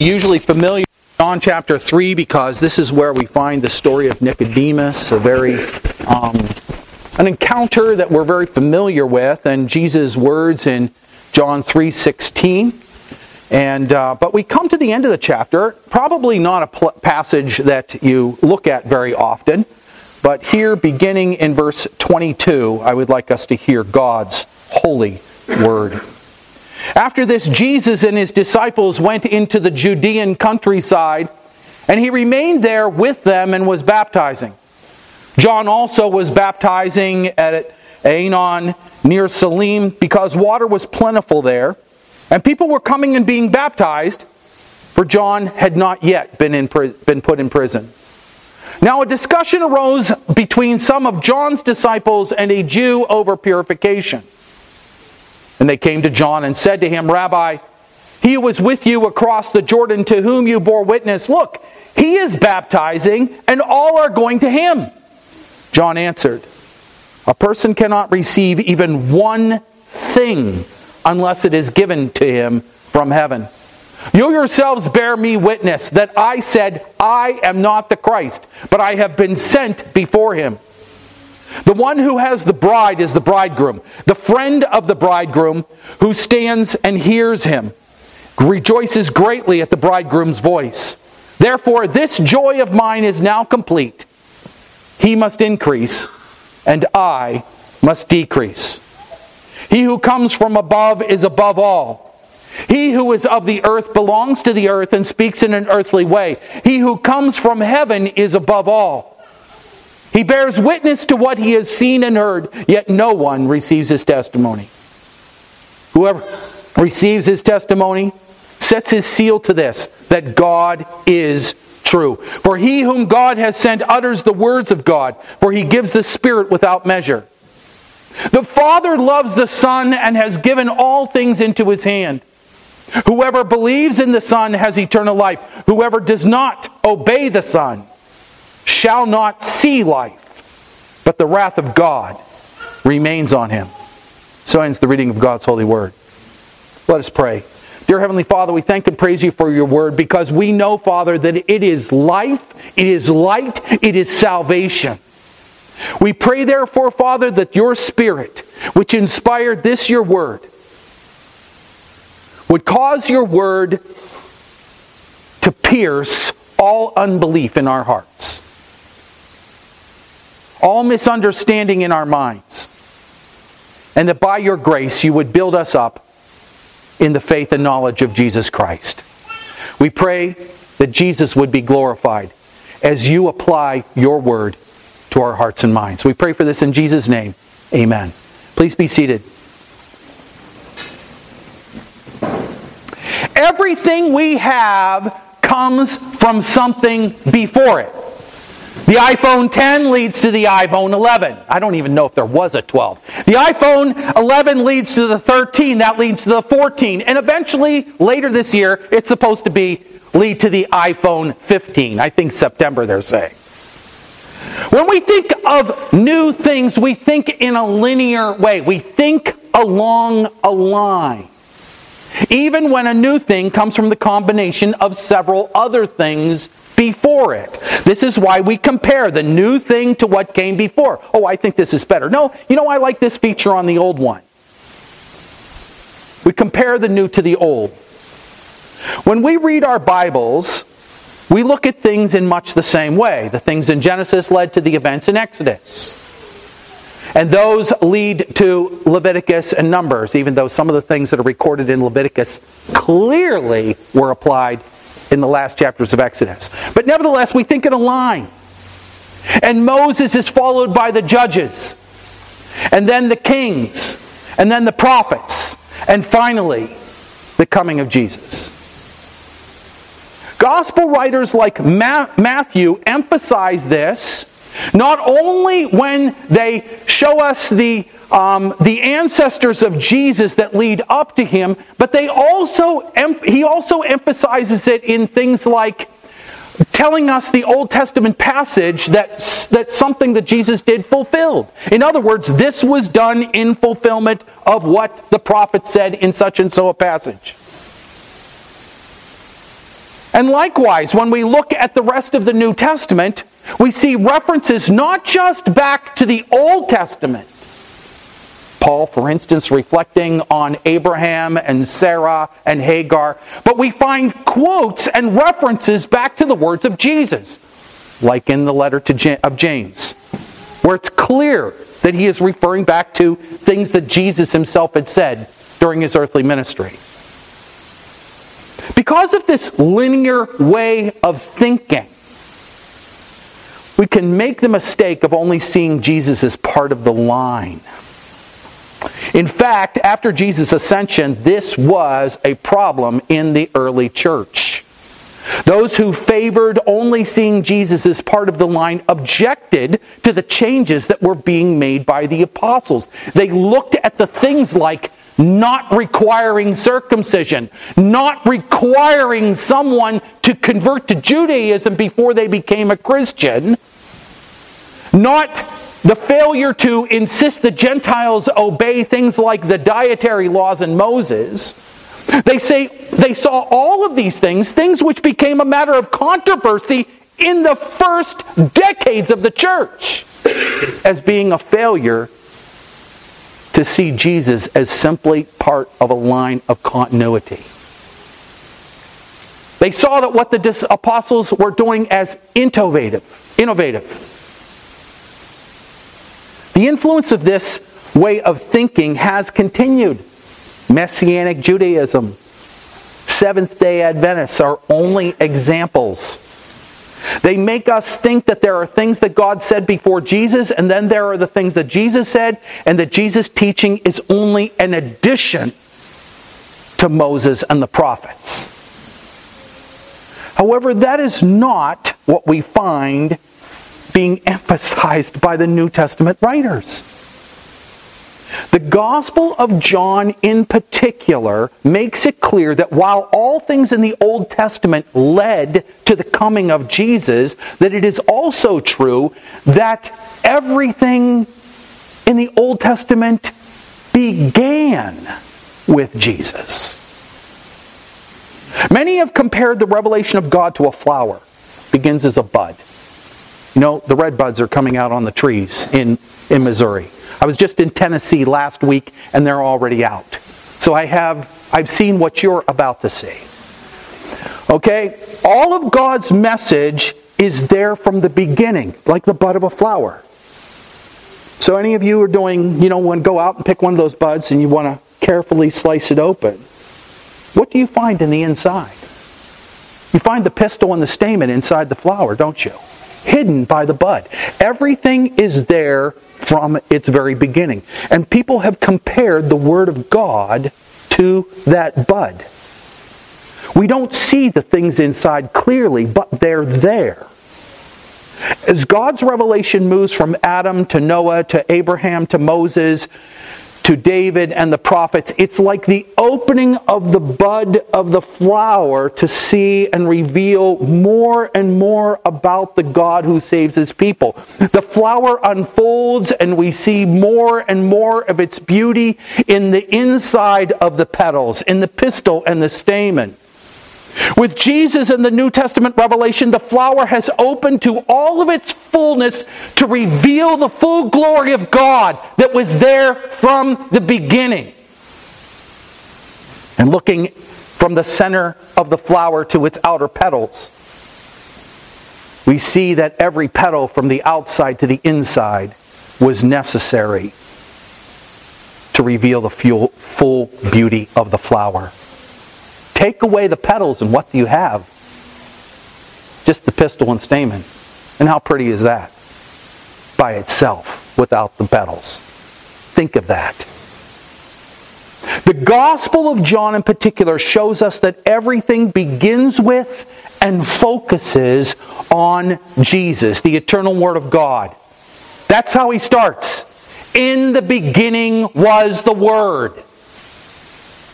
usually familiar John chapter 3 because this is where we find the story of Nicodemus, a very um, an encounter that we're very familiar with, and Jesus' words in John 3:16. And uh, but we come to the end of the chapter, probably not a pl- passage that you look at very often, but here, beginning in verse 22, I would like us to hear God's holy word. After this, Jesus and his disciples went into the Judean countryside, and he remained there with them and was baptizing. John also was baptizing at Aenon near Salim because water was plentiful there, and people were coming and being baptized, for John had not yet been, in, been put in prison. Now, a discussion arose between some of John's disciples and a Jew over purification. And they came to John and said to him, Rabbi, he was with you across the Jordan to whom you bore witness, look, he is baptizing, and all are going to him. John answered, A person cannot receive even one thing unless it is given to him from heaven. You yourselves bear me witness that I said, I am not the Christ, but I have been sent before him. The one who has the bride is the bridegroom. The friend of the bridegroom who stands and hears him rejoices greatly at the bridegroom's voice. Therefore, this joy of mine is now complete. He must increase, and I must decrease. He who comes from above is above all. He who is of the earth belongs to the earth and speaks in an earthly way. He who comes from heaven is above all. He bears witness to what he has seen and heard, yet no one receives his testimony. Whoever receives his testimony sets his seal to this that God is true. For he whom God has sent utters the words of God, for he gives the Spirit without measure. The Father loves the Son and has given all things into his hand. Whoever believes in the Son has eternal life. Whoever does not obey the Son shall not see life, but the wrath of God remains on him. So ends the reading of God's holy word. Let us pray. Dear Heavenly Father, we thank and praise you for your word because we know, Father, that it is life, it is light, it is salvation. We pray, therefore, Father, that your Spirit, which inspired this your word, would cause your word to pierce all unbelief in our hearts all misunderstanding in our minds. And that by your grace you would build us up in the faith and knowledge of Jesus Christ. We pray that Jesus would be glorified as you apply your word to our hearts and minds. We pray for this in Jesus' name. Amen. Please be seated. Everything we have comes from something before it. The iPhone 10 leads to the iPhone 11. I don't even know if there was a 12. The iPhone 11 leads to the 13. That leads to the 14. And eventually, later this year, it's supposed to be lead to the iPhone 15. I think September, they're saying. When we think of new things, we think in a linear way. We think along a line. Even when a new thing comes from the combination of several other things before it. This is why we compare the new thing to what came before. Oh, I think this is better. No, you know, I like this feature on the old one. We compare the new to the old. When we read our Bibles, we look at things in much the same way. The things in Genesis led to the events in Exodus. And those lead to Leviticus and Numbers, even though some of the things that are recorded in Leviticus clearly were applied in the last chapters of Exodus. But nevertheless, we think in a line. And Moses is followed by the judges, and then the kings, and then the prophets, and finally, the coming of Jesus. Gospel writers like Matthew emphasize this not only when they show us the um, the ancestors of Jesus that lead up to him, but they also he also emphasizes it in things like telling us the Old Testament passage that that something that Jesus did fulfilled. In other words, this was done in fulfillment of what the prophet said in such and so a passage. And likewise, when we look at the rest of the New Testament, we see references not just back to the Old Testament. Paul, for instance, reflecting on Abraham and Sarah and Hagar, but we find quotes and references back to the words of Jesus, like in the letter to of James, where it's clear that he is referring back to things that Jesus himself had said during his earthly ministry. Because of this linear way of thinking, we can make the mistake of only seeing Jesus as part of the line. In fact, after Jesus' ascension, this was a problem in the early church. Those who favored only seeing Jesus as part of the line objected to the changes that were being made by the apostles. They looked at the things like not requiring circumcision, not requiring someone to convert to Judaism before they became a Christian, not the failure to insist the Gentiles obey things like the dietary laws in Moses. They say they saw all of these things, things which became a matter of controversy in the first decades of the church, as being a failure to see Jesus as simply part of a line of continuity. They saw that what the apostles were doing as innovative, innovative. The influence of this way of thinking has continued. Messianic Judaism, Seventh day Adventists are only examples. They make us think that there are things that God said before Jesus, and then there are the things that Jesus said, and that Jesus' teaching is only an addition to Moses and the prophets. However, that is not what we find being emphasized by the New Testament writers. The Gospel of John, in particular, makes it clear that while all things in the Old Testament led to the coming of Jesus, that it is also true that everything in the Old Testament began with Jesus. Many have compared the revelation of God to a flower. It begins as a bud. Know, the red buds are coming out on the trees in, in Missouri. I was just in Tennessee last week and they're already out. So I have I've seen what you're about to see. Okay? All of God's message is there from the beginning, like the bud of a flower. So any of you are doing, you know, when go out and pick one of those buds and you want to carefully slice it open. What do you find in the inside? You find the pistil and the stamen inside the flower, don't you? Hidden by the bud. Everything is there from its very beginning. And people have compared the Word of God to that bud. We don't see the things inside clearly, but they're there. As God's revelation moves from Adam to Noah to Abraham to Moses to David and the prophets, it's like the opening of the bud of the flower to see and reveal more and more about the God who saves his people. The flower unfolds and we see more and more of its beauty in the inside of the petals, in the pistil and the stamen. With Jesus in the New Testament revelation, the flower has opened to all of its fullness to reveal the full glory of God that was there from the beginning. And looking from the center of the flower to its outer petals, we see that every petal from the outside to the inside was necessary to reveal the full beauty of the flower. Take away the petals, and what do you have? Just the pistil and stamen. And how pretty is that? By itself, without the petals. Think of that. The Gospel of John, in particular, shows us that everything begins with and focuses on Jesus, the eternal Word of God. That's how he starts. In the beginning was the Word.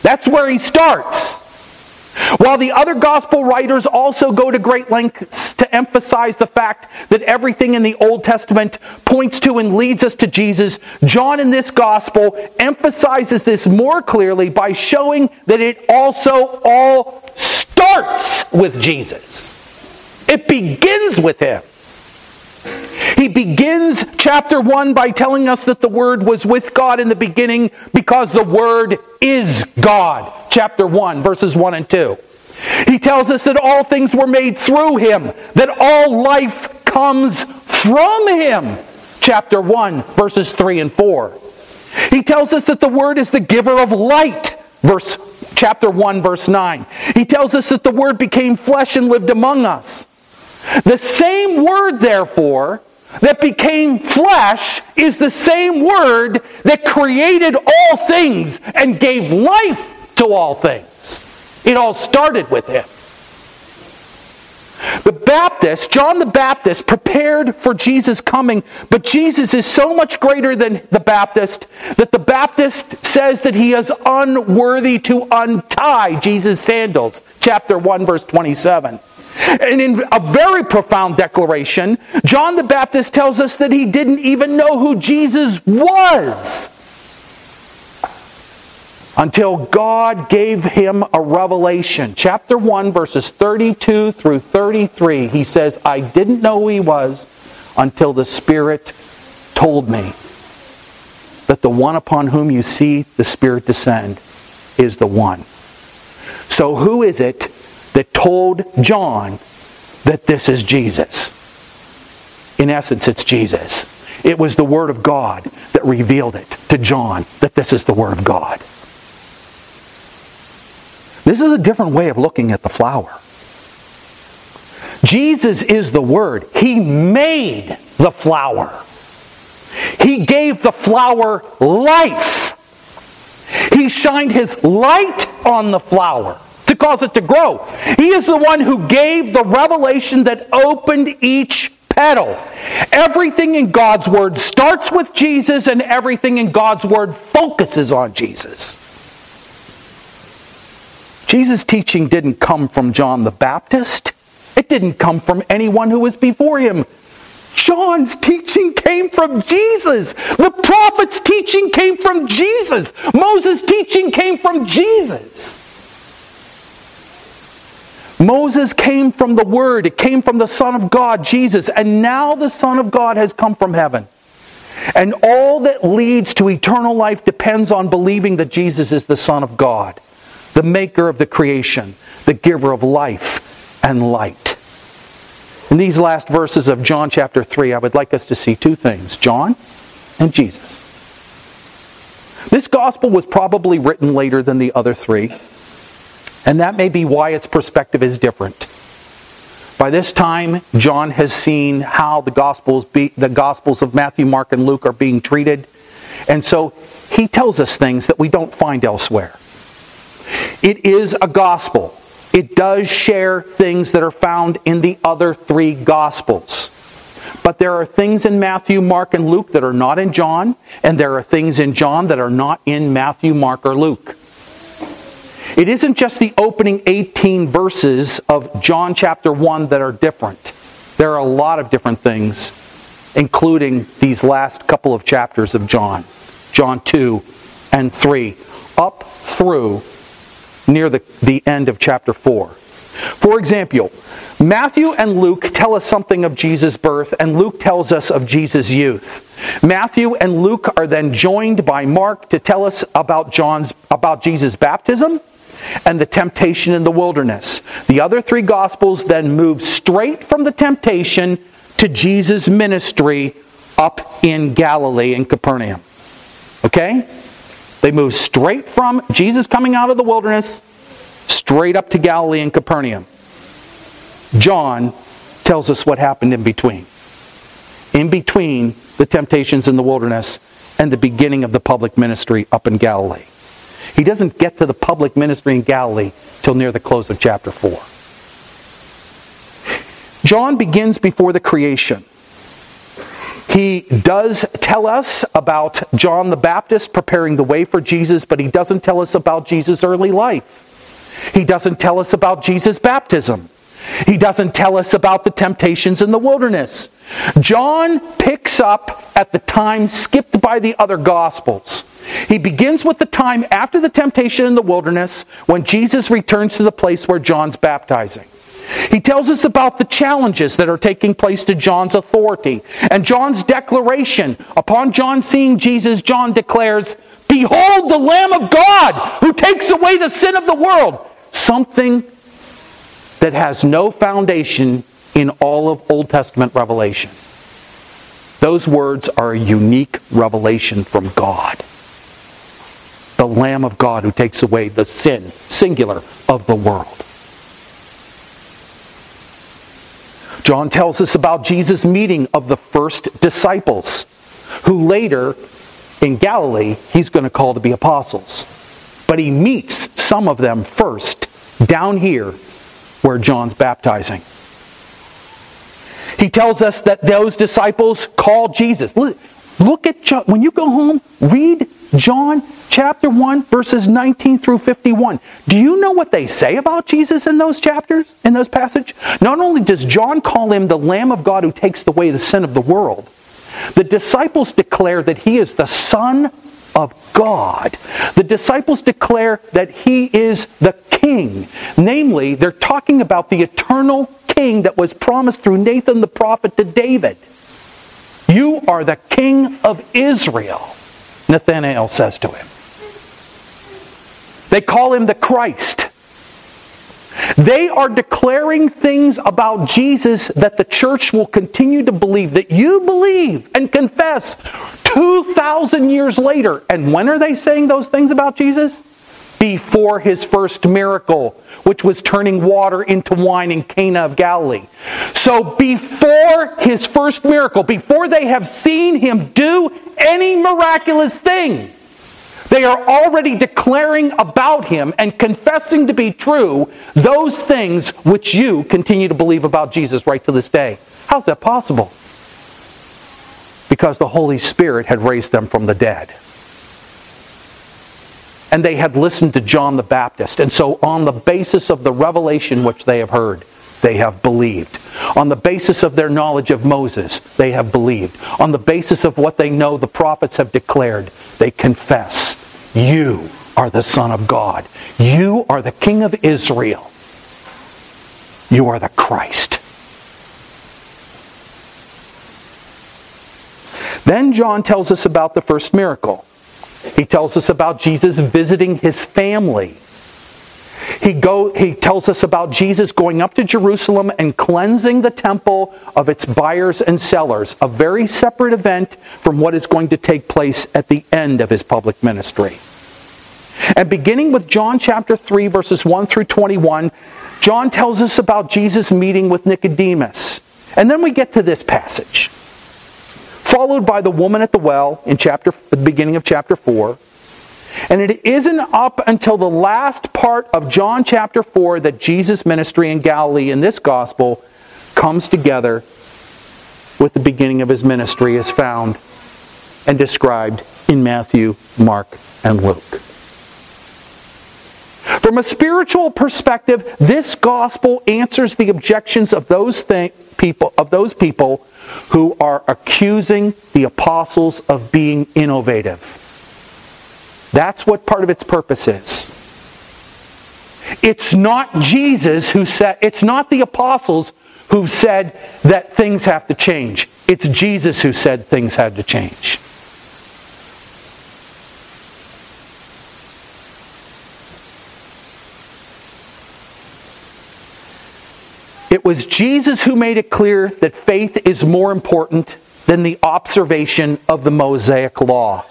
That's where he starts. While the other gospel writers also go to great lengths to emphasize the fact that everything in the Old Testament points to and leads us to Jesus, John in this gospel emphasizes this more clearly by showing that it also all starts with Jesus. It begins with him. He begins chapter 1 by telling us that the Word was with God in the beginning because the Word is God. Chapter 1, verses 1 and 2. He tells us that all things were made through Him, that all life comes from Him. Chapter 1, verses 3 and 4. He tells us that the Word is the giver of light. Verse chapter 1 verse 9. He tells us that the word became flesh and lived among us. The same word therefore that became flesh is the same word that created all things and gave life to all things. It all started with him. The Baptist, John the Baptist, prepared for Jesus' coming, but Jesus is so much greater than the Baptist that the Baptist says that he is unworthy to untie Jesus' sandals. Chapter 1, verse 27. And in a very profound declaration, John the Baptist tells us that he didn't even know who Jesus was until God gave him a revelation. Chapter 1, verses 32 through 33, he says, I didn't know who he was until the Spirit told me that the one upon whom you see the Spirit descend is the one. So, who is it that told John that this is Jesus. In essence, it's Jesus. It was the Word of God that revealed it to John that this is the Word of God. This is a different way of looking at the flower. Jesus is the Word. He made the flower. He gave the flower life. He shined His light on the flower to cause it to grow. He is the one who gave the revelation that opened each petal. Everything in God's Word starts with Jesus, and everything in God's Word focuses on Jesus. Jesus' teaching didn't come from John the Baptist. It didn't come from anyone who was before him. John's teaching came from Jesus. The prophet's teaching came from Jesus. Moses' teaching came from Jesus. Moses came from the Word, it came from the Son of God, Jesus, and now the Son of God has come from heaven. And all that leads to eternal life depends on believing that Jesus is the Son of God, the maker of the creation, the giver of life and light. In these last verses of John chapter 3, I would like us to see two things John and Jesus. This gospel was probably written later than the other three. And that may be why its perspective is different. By this time, John has seen how the Gospels, be, the Gospels of Matthew, Mark, and Luke are being treated. And so he tells us things that we don't find elsewhere. It is a gospel. It does share things that are found in the other three Gospels. But there are things in Matthew, Mark, and Luke that are not in John, and there are things in John that are not in Matthew, Mark, or Luke. It isn't just the opening 18 verses of John chapter 1 that are different. There are a lot of different things, including these last couple of chapters of John, John 2 and 3, up through near the, the end of chapter 4. For example, Matthew and Luke tell us something of Jesus' birth, and Luke tells us of Jesus' youth. Matthew and Luke are then joined by Mark to tell us about John's about Jesus' baptism and the temptation in the wilderness. The other three Gospels then move straight from the temptation to Jesus' ministry up in Galilee in Capernaum. Okay? They move straight from Jesus coming out of the wilderness straight up to Galilee and Capernaum. John tells us what happened in between. In between the temptations in the wilderness and the beginning of the public ministry up in Galilee. He doesn't get to the public ministry in Galilee till near the close of chapter 4. John begins before the creation. He does tell us about John the Baptist preparing the way for Jesus, but he doesn't tell us about Jesus' early life. He doesn't tell us about Jesus' baptism. He doesn't tell us about the temptations in the wilderness. John picks up at the time skipped by the other Gospels. He begins with the time after the temptation in the wilderness when Jesus returns to the place where John's baptizing. He tells us about the challenges that are taking place to John's authority and John's declaration. Upon John seeing Jesus, John declares, Behold the Lamb of God who takes away the sin of the world. Something that has no foundation in all of Old Testament revelation. Those words are a unique revelation from God. The Lamb of God who takes away the sin, singular, of the world. John tells us about Jesus' meeting of the first disciples, who later in Galilee he's going to call to be apostles. But he meets some of them first down here where John's baptizing. He tells us that those disciples called Jesus. Look at John. When you go home, read John chapter 1, verses 19 through 51. Do you know what they say about Jesus in those chapters, in those passages? Not only does John call him the Lamb of God who takes away the sin of the world, the disciples declare that he is the Son of God. The disciples declare that he is the King. Namely, they're talking about the eternal King that was promised through Nathan the prophet to David. You are the King of Israel, Nathanael says to him. They call him the Christ. They are declaring things about Jesus that the church will continue to believe, that you believe and confess 2,000 years later. And when are they saying those things about Jesus? Before his first miracle, which was turning water into wine in Cana of Galilee. So before his first miracle, before they have seen him do any miraculous thing, they are already declaring about him and confessing to be true those things which you continue to believe about Jesus right to this day. How's that possible? Because the Holy Spirit had raised them from the dead. And they had listened to John the Baptist. And so, on the basis of the revelation which they have heard, they have believed. On the basis of their knowledge of Moses, they have believed. On the basis of what they know the prophets have declared, they confess. You are the Son of God. You are the King of Israel. You are the Christ. Then John tells us about the first miracle. He tells us about Jesus visiting his family he, go, he tells us about Jesus going up to Jerusalem and cleansing the temple of its buyers and sellers, a very separate event from what is going to take place at the end of his public ministry. And beginning with John chapter 3, verses 1 through 21, John tells us about Jesus meeting with Nicodemus. And then we get to this passage, followed by the woman at the well in chapter, the beginning of chapter 4 and it isn't up until the last part of John chapter 4 that Jesus' ministry in Galilee in this gospel comes together with the beginning of his ministry as found and described in Matthew, Mark, and Luke. From a spiritual perspective, this gospel answers the objections of those th- people of those people who are accusing the apostles of being innovative. That's what part of its purpose is. It's not Jesus who said, it's not the apostles who said that things have to change. It's Jesus who said things had to change. It was Jesus who made it clear that faith is more important than the observation of the Mosaic law.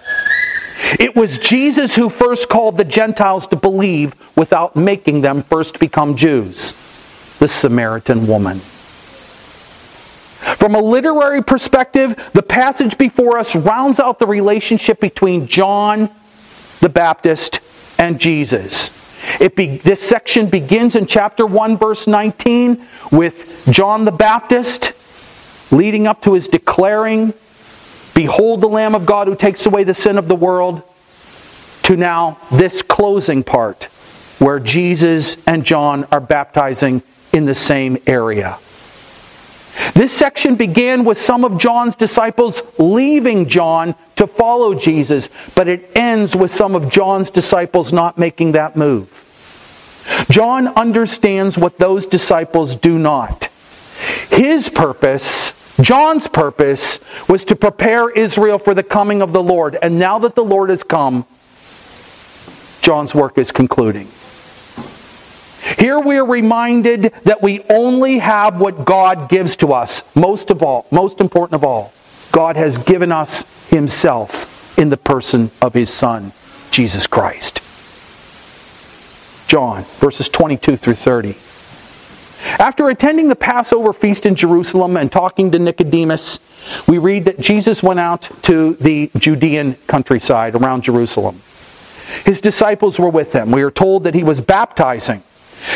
It was Jesus who first called the Gentiles to believe without making them first become Jews. The Samaritan woman. From a literary perspective, the passage before us rounds out the relationship between John the Baptist and Jesus. Be, this section begins in chapter 1, verse 19, with John the Baptist leading up to his declaring Behold the Lamb of God who takes away the sin of the world, to now this closing part where Jesus and John are baptizing in the same area. This section began with some of John's disciples leaving John to follow Jesus, but it ends with some of John's disciples not making that move. John understands what those disciples do not. His purpose, John's purpose, was to prepare Israel for the coming of the Lord. And now that the Lord has come, John's work is concluding. Here we are reminded that we only have what God gives to us. Most of all, most important of all, God has given us Himself in the person of His Son, Jesus Christ. John, verses 22 through 30. After attending the Passover feast in Jerusalem and talking to Nicodemus, we read that Jesus went out to the Judean countryside around Jerusalem. His disciples were with him. We are told that he was baptizing.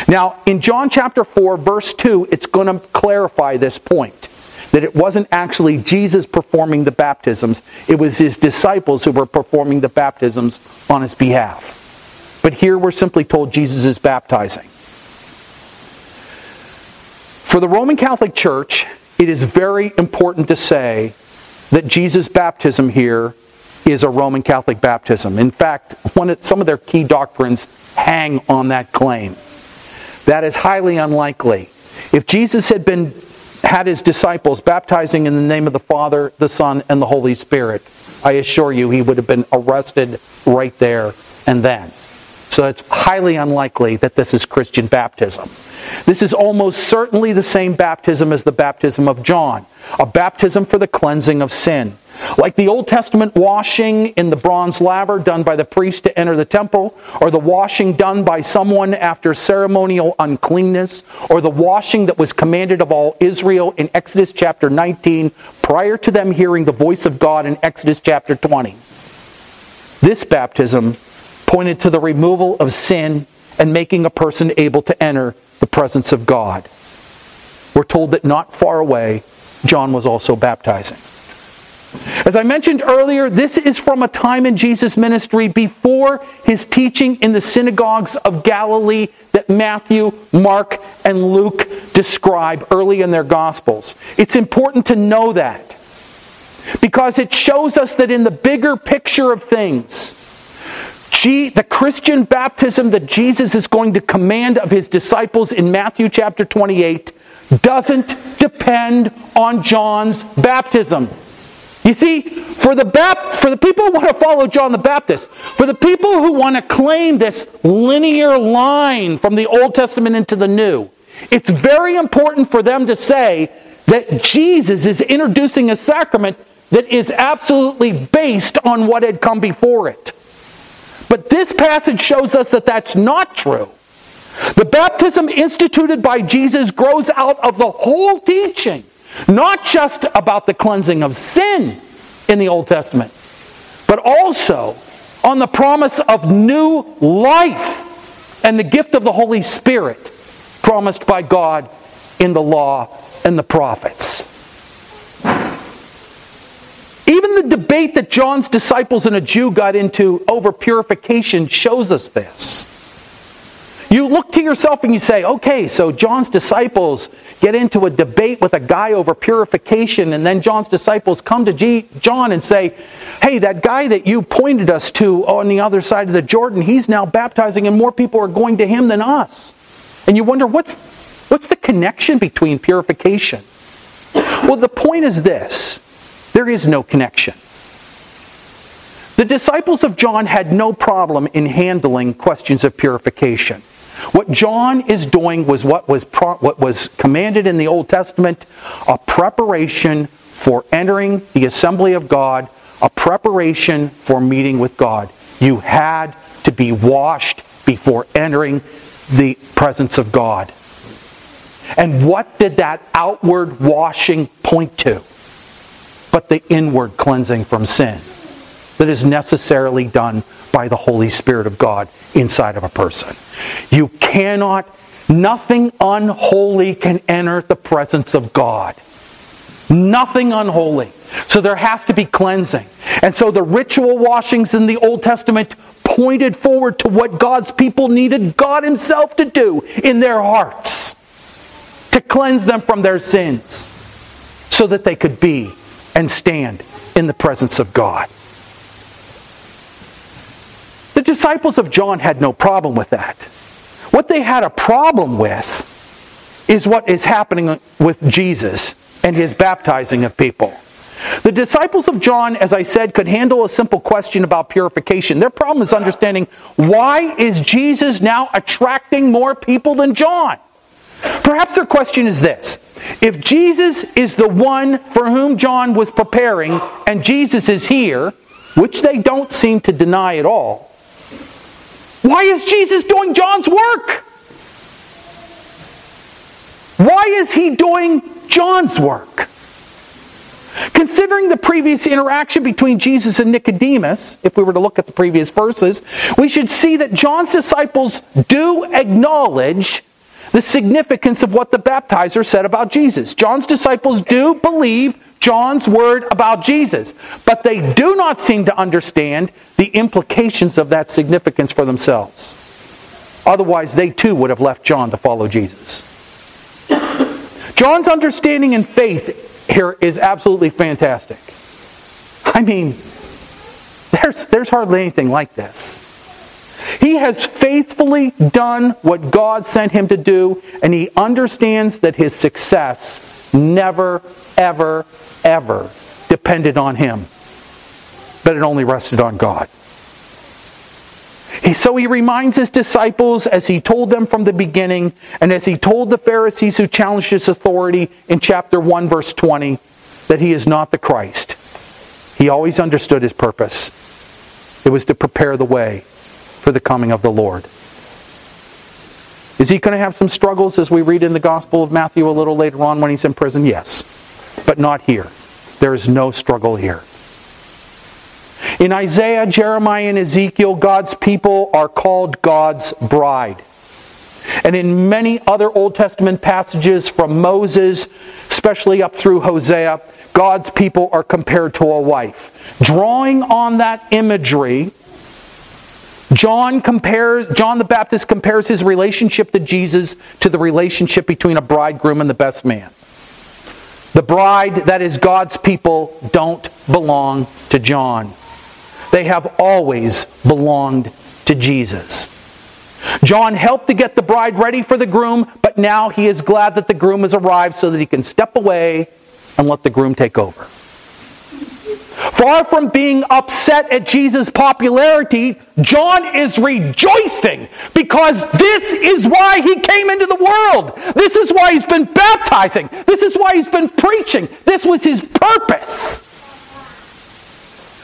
Now, in John chapter 4, verse 2, it's going to clarify this point that it wasn't actually Jesus performing the baptisms, it was his disciples who were performing the baptisms on his behalf. But here we're simply told Jesus is baptizing. For the Roman Catholic Church, it is very important to say that Jesus' baptism here is a Roman Catholic baptism. In fact, of, some of their key doctrines hang on that claim. That is highly unlikely. If Jesus had been had his disciples baptizing in the name of the Father, the Son, and the Holy Spirit, I assure you he would have been arrested right there and then. So it's highly unlikely that this is Christian baptism. This is almost certainly the same baptism as the baptism of John, a baptism for the cleansing of sin. Like the Old Testament washing in the bronze laver done by the priest to enter the temple, or the washing done by someone after ceremonial uncleanness, or the washing that was commanded of all Israel in Exodus chapter 19 prior to them hearing the voice of God in Exodus chapter 20. This baptism pointed to the removal of sin and making a person able to enter the presence of God. We're told that not far away, John was also baptizing. As I mentioned earlier, this is from a time in Jesus' ministry before his teaching in the synagogues of Galilee that Matthew, Mark, and Luke describe early in their Gospels. It's important to know that because it shows us that in the bigger picture of things, the Christian baptism that Jesus is going to command of his disciples in Matthew chapter 28 doesn't depend on John's baptism. You see, for the, Bap- for the people who want to follow John the Baptist, for the people who want to claim this linear line from the Old Testament into the New, it's very important for them to say that Jesus is introducing a sacrament that is absolutely based on what had come before it. But this passage shows us that that's not true. The baptism instituted by Jesus grows out of the whole teaching, not just about the cleansing of sin in the Old Testament, but also on the promise of new life and the gift of the Holy Spirit promised by God in the law and the prophets. Even the debate that John's disciples and a Jew got into over purification shows us this. You look to yourself and you say, okay, so John's disciples get into a debate with a guy over purification, and then John's disciples come to G- John and say, hey, that guy that you pointed us to on the other side of the Jordan, he's now baptizing, and more people are going to him than us. And you wonder, what's, what's the connection between purification? Well, the point is this there is no connection. The disciples of John had no problem in handling questions of purification. What John is doing was what was, pro- what was commanded in the Old Testament a preparation for entering the assembly of God, a preparation for meeting with God. You had to be washed before entering the presence of God. And what did that outward washing point to? But the inward cleansing from sin that is necessarily done by the Holy Spirit of God inside of a person. You cannot, nothing unholy can enter the presence of God. Nothing unholy. So there has to be cleansing. And so the ritual washings in the Old Testament pointed forward to what God's people needed God Himself to do in their hearts to cleanse them from their sins. so that they could be and stand in the presence of God. The disciples of John had no problem with that. What they had a problem with is what is happening with Jesus and his baptizing of people. The disciples of John, as I said, could handle a simple question about purification. Their problem is understanding why is Jesus now attracting more people than John? Perhaps their question is this If Jesus is the one for whom John was preparing, and Jesus is here, which they don't seem to deny at all, why is Jesus doing John's work? Why is he doing John's work? Considering the previous interaction between Jesus and Nicodemus, if we were to look at the previous verses, we should see that John's disciples do acknowledge the significance of what the baptizer said about Jesus. John's disciples do believe John's word about Jesus, but they do not seem to understand the implications of that significance for themselves. Otherwise, they too would have left John to follow Jesus. John's understanding and faith here is absolutely fantastic. I mean, there's, there's hardly anything like this. He has faithfully done what God sent him to do, and he understands that his success never, ever, ever depended on him, but it only rested on God. So he reminds his disciples, as he told them from the beginning, and as he told the Pharisees who challenged his authority in chapter 1, verse 20, that he is not the Christ. He always understood his purpose. It was to prepare the way for the coming of the Lord. Is he going to have some struggles as we read in the Gospel of Matthew a little later on when he's in prison? Yes. But not here. There is no struggle here. In Isaiah, Jeremiah, and Ezekiel, God's people are called God's bride. And in many other Old Testament passages from Moses, especially up through Hosea, God's people are compared to a wife. Drawing on that imagery, John compares John the Baptist compares his relationship to Jesus to the relationship between a bridegroom and the best man. The bride that is God's people don't belong to John. They have always belonged to Jesus. John helped to get the bride ready for the groom, but now he is glad that the groom has arrived so that he can step away and let the groom take over. Far from being upset at Jesus' popularity, John is rejoicing because this is why he came into the world. This is why he's been baptizing. This is why he's been preaching. This was his purpose.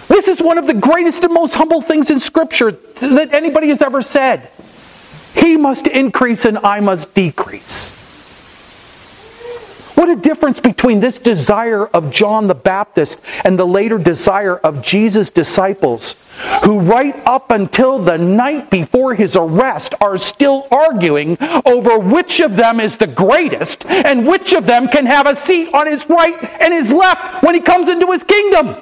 This is one of the greatest and most humble things in Scripture that anybody has ever said. He must increase and I must decrease. What a difference between this desire of John the Baptist and the later desire of Jesus' disciples, who, right up until the night before his arrest, are still arguing over which of them is the greatest and which of them can have a seat on his right and his left when he comes into his kingdom.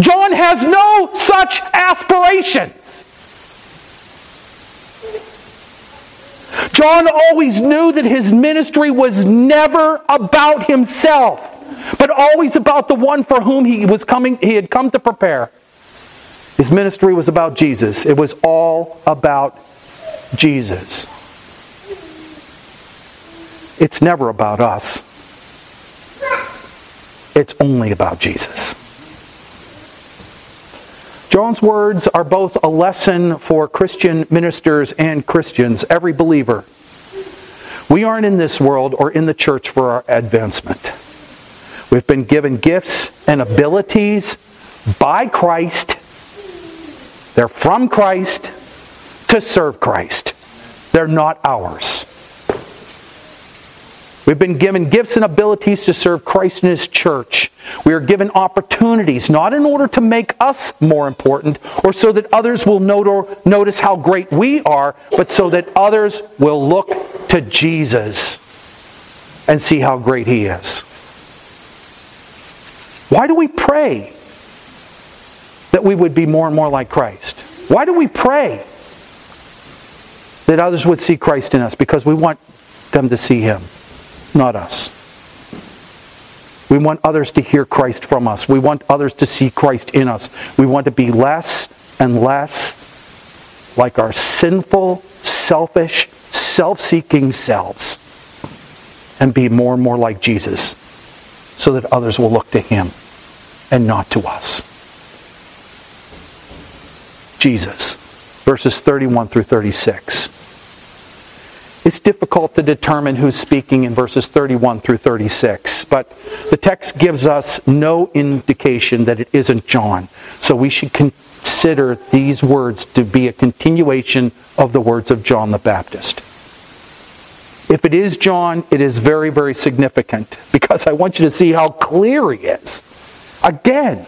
John has no such aspirations. John always knew that his ministry was never about himself, but always about the one for whom he was coming he had come to prepare. His ministry was about Jesus. It was all about Jesus. It's never about us. It's only about Jesus. John's words are both a lesson for Christian ministers and Christians, every believer. We aren't in this world or in the church for our advancement. We've been given gifts and abilities by Christ. They're from Christ to serve Christ. They're not ours. We've been given gifts and abilities to serve Christ and His church. We are given opportunities, not in order to make us more important or so that others will notice how great we are, but so that others will look to Jesus and see how great He is. Why do we pray that we would be more and more like Christ? Why do we pray that others would see Christ in us? Because we want them to see Him not us. We want others to hear Christ from us. We want others to see Christ in us. We want to be less and less like our sinful, selfish, self seeking selves and be more and more like Jesus so that others will look to him and not to us. Jesus, verses 31 through 36. It's difficult to determine who's speaking in verses 31 through 36, but the text gives us no indication that it isn't John. So we should consider these words to be a continuation of the words of John the Baptist. If it is John, it is very, very significant because I want you to see how clear he is. Again,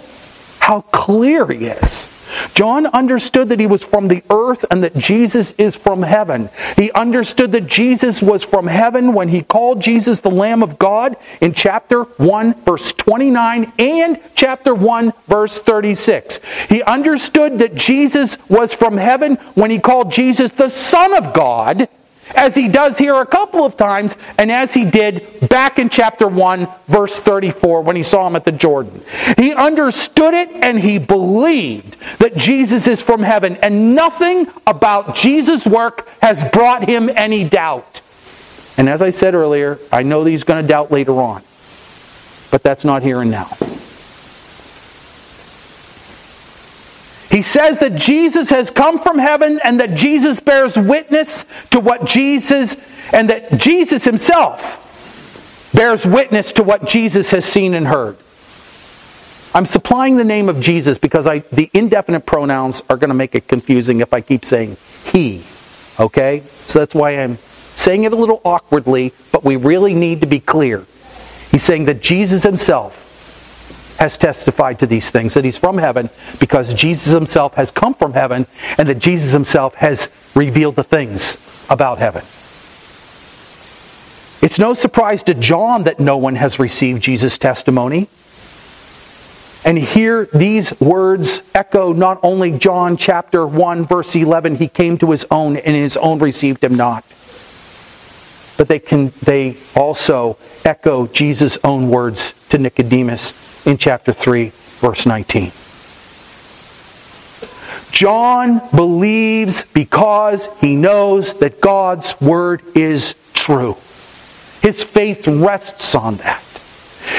how clear he is. John understood that he was from the earth and that Jesus is from heaven. He understood that Jesus was from heaven when he called Jesus the Lamb of God in chapter 1, verse 29, and chapter 1, verse 36. He understood that Jesus was from heaven when he called Jesus the Son of God as he does here a couple of times, and as he did back in chapter 1, verse 34, when he saw him at the Jordan. He understood it and he believed that Jesus is from heaven, and nothing about Jesus' work has brought him any doubt. And as I said earlier, I know that he's going to doubt later on, but that's not here and now. He says that Jesus has come from heaven and that Jesus bears witness to what Jesus, and that Jesus himself bears witness to what Jesus has seen and heard. I'm supplying the name of Jesus because I, the indefinite pronouns are going to make it confusing if I keep saying he. Okay? So that's why I'm saying it a little awkwardly, but we really need to be clear. He's saying that Jesus himself has testified to these things, that he's from heaven because Jesus himself has come from heaven and that Jesus himself has revealed the things about heaven. It's no surprise to John that no one has received Jesus' testimony. And here these words echo not only John chapter 1 verse 11 he came to his own and his own received him not. But they can they also echo Jesus' own words to Nicodemus in chapter 3, verse 19. John believes because he knows that God's word is true. His faith rests on that.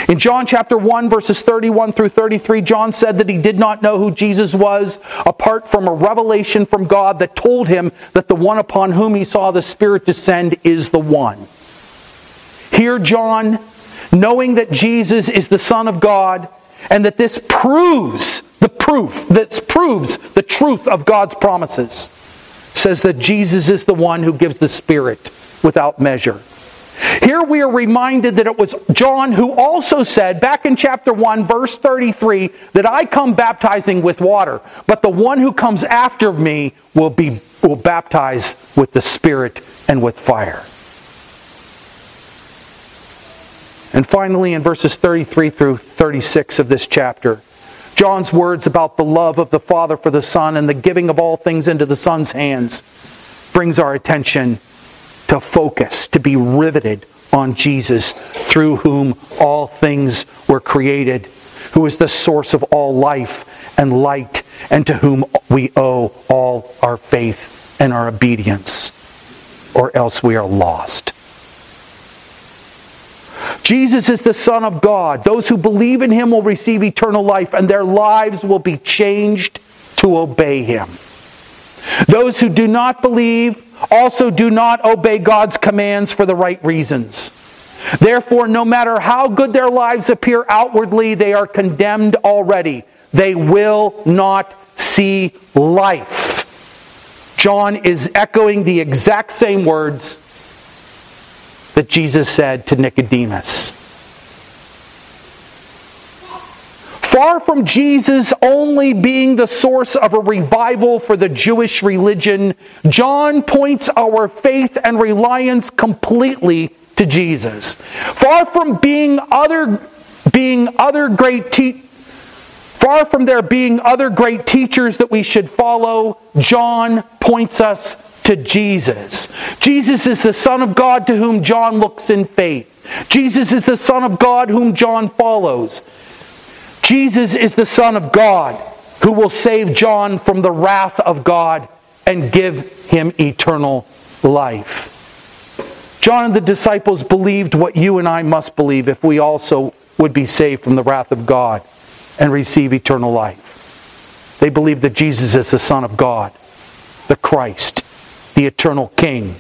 In John chapter 1, verses 31 through 33, John said that he did not know who Jesus was apart from a revelation from God that told him that the one upon whom he saw the Spirit descend is the one. Here, John knowing that Jesus is the Son of God and that this proves the proof, that proves the truth of God's promises, says that Jesus is the one who gives the Spirit without measure. Here we are reminded that it was John who also said, back in chapter 1, verse 33, that I come baptizing with water, but the one who comes after me will, be, will baptize with the Spirit and with fire. And finally, in verses 33 through 36 of this chapter, John's words about the love of the Father for the Son and the giving of all things into the Son's hands brings our attention to focus, to be riveted on Jesus, through whom all things were created, who is the source of all life and light, and to whom we owe all our faith and our obedience, or else we are lost. Jesus is the Son of God. Those who believe in him will receive eternal life, and their lives will be changed to obey him. Those who do not believe also do not obey God's commands for the right reasons. Therefore, no matter how good their lives appear outwardly, they are condemned already. They will not see life. John is echoing the exact same words that Jesus said to Nicodemus. Far from Jesus only being the source of a revival for the Jewish religion, John points our faith and reliance completely to Jesus. Far from being other being other great te- far from there being other great teachers that we should follow, John points us to Jesus. Jesus is the Son of God to whom John looks in faith. Jesus is the Son of God whom John follows. Jesus is the Son of God who will save John from the wrath of God and give him eternal life. John and the disciples believed what you and I must believe if we also would be saved from the wrath of God and receive eternal life. They believed that Jesus is the Son of God, the Christ, the eternal King,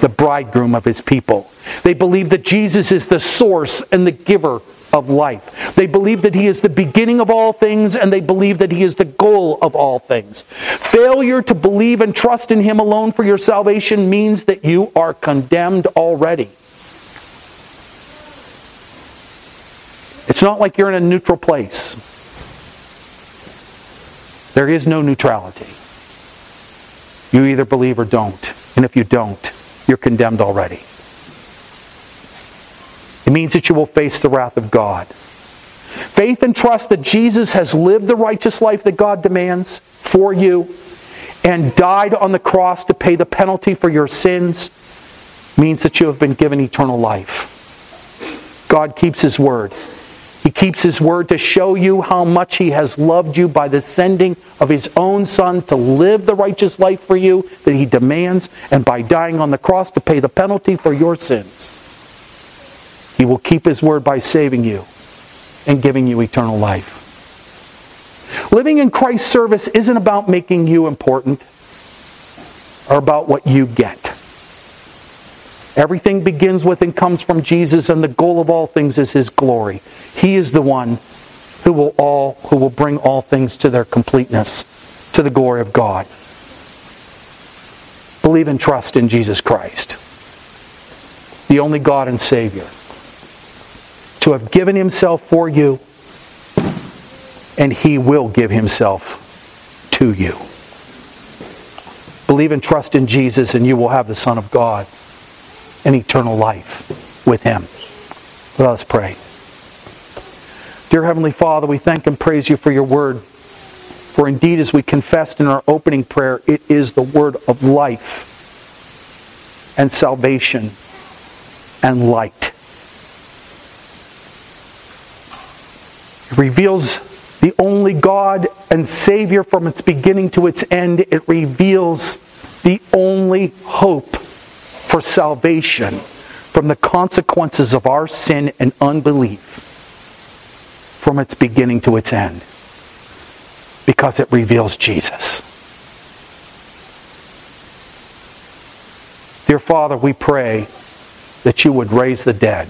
the bridegroom of his people. They believe that Jesus is the source and the giver of life. They believe that he is the beginning of all things and they believe that he is the goal of all things. Failure to believe and trust in him alone for your salvation means that you are condemned already. It's not like you're in a neutral place. There is no neutrality. You either believe or don't. And if you don't, you're condemned already. It means that you will face the wrath of God. Faith and trust that Jesus has lived the righteous life that God demands for you and died on the cross to pay the penalty for your sins means that you have been given eternal life. God keeps His word. He keeps His word to show you how much He has loved you by the sending of His own Son to live the righteous life for you that He demands, and by dying on the cross to pay the penalty for your sins. He will keep His word by saving you and giving you eternal life. Living in Christ's service isn't about making you important or about what you get. Everything begins with and comes from Jesus, and the goal of all things is His glory. He is the one who will all who will bring all things to their completeness, to the glory of God. Believe and trust in Jesus Christ, the only God and Savior, to have given Himself for you, and He will give Himself to you. Believe and trust in Jesus, and you will have the Son of God and eternal life with Him. Let us pray. Dear Heavenly Father, we thank and praise you for your word. For indeed, as we confessed in our opening prayer, it is the word of life and salvation and light. It reveals the only God and Savior from its beginning to its end. It reveals the only hope for salvation from the consequences of our sin and unbelief from its beginning to its end because it reveals Jesus. Dear Father, we pray that you would raise the dead.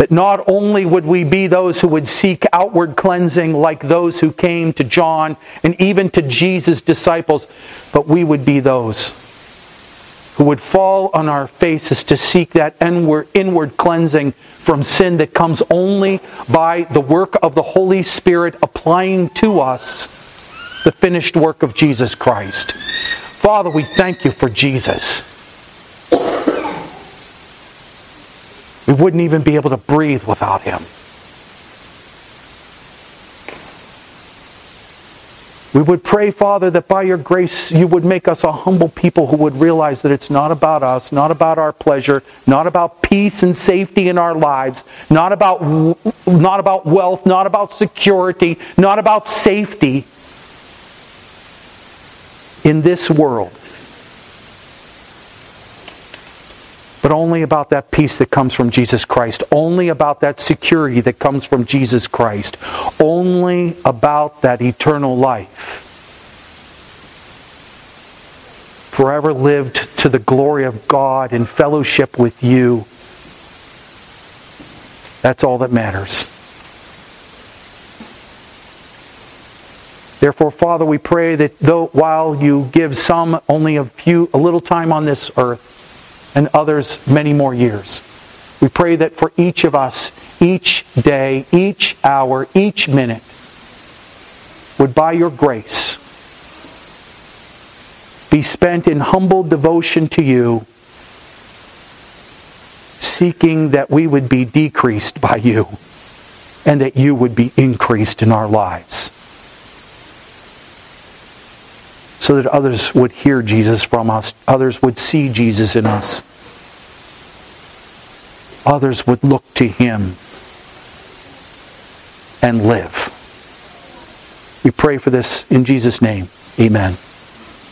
That not only would we be those who would seek outward cleansing like those who came to John and even to Jesus' disciples, but we would be those who would fall on our faces to seek that inward, inward cleansing from sin that comes only by the work of the Holy Spirit applying to us the finished work of Jesus Christ. Father, we thank you for Jesus. We wouldn't even be able to breathe without him. We would pray, Father, that by your grace you would make us a humble people who would realize that it's not about us, not about our pleasure, not about peace and safety in our lives, not about, not about wealth, not about security, not about safety in this world. But only about that peace that comes from Jesus Christ, only about that security that comes from Jesus Christ, only about that eternal life. Forever lived to the glory of God in fellowship with you. That's all that matters. Therefore, Father, we pray that though while you give some only a few a little time on this earth, and others many more years. We pray that for each of us, each day, each hour, each minute, would by your grace be spent in humble devotion to you, seeking that we would be decreased by you and that you would be increased in our lives. So that others would hear Jesus from us, others would see Jesus in us, others would look to him and live. We pray for this in Jesus' name. Amen.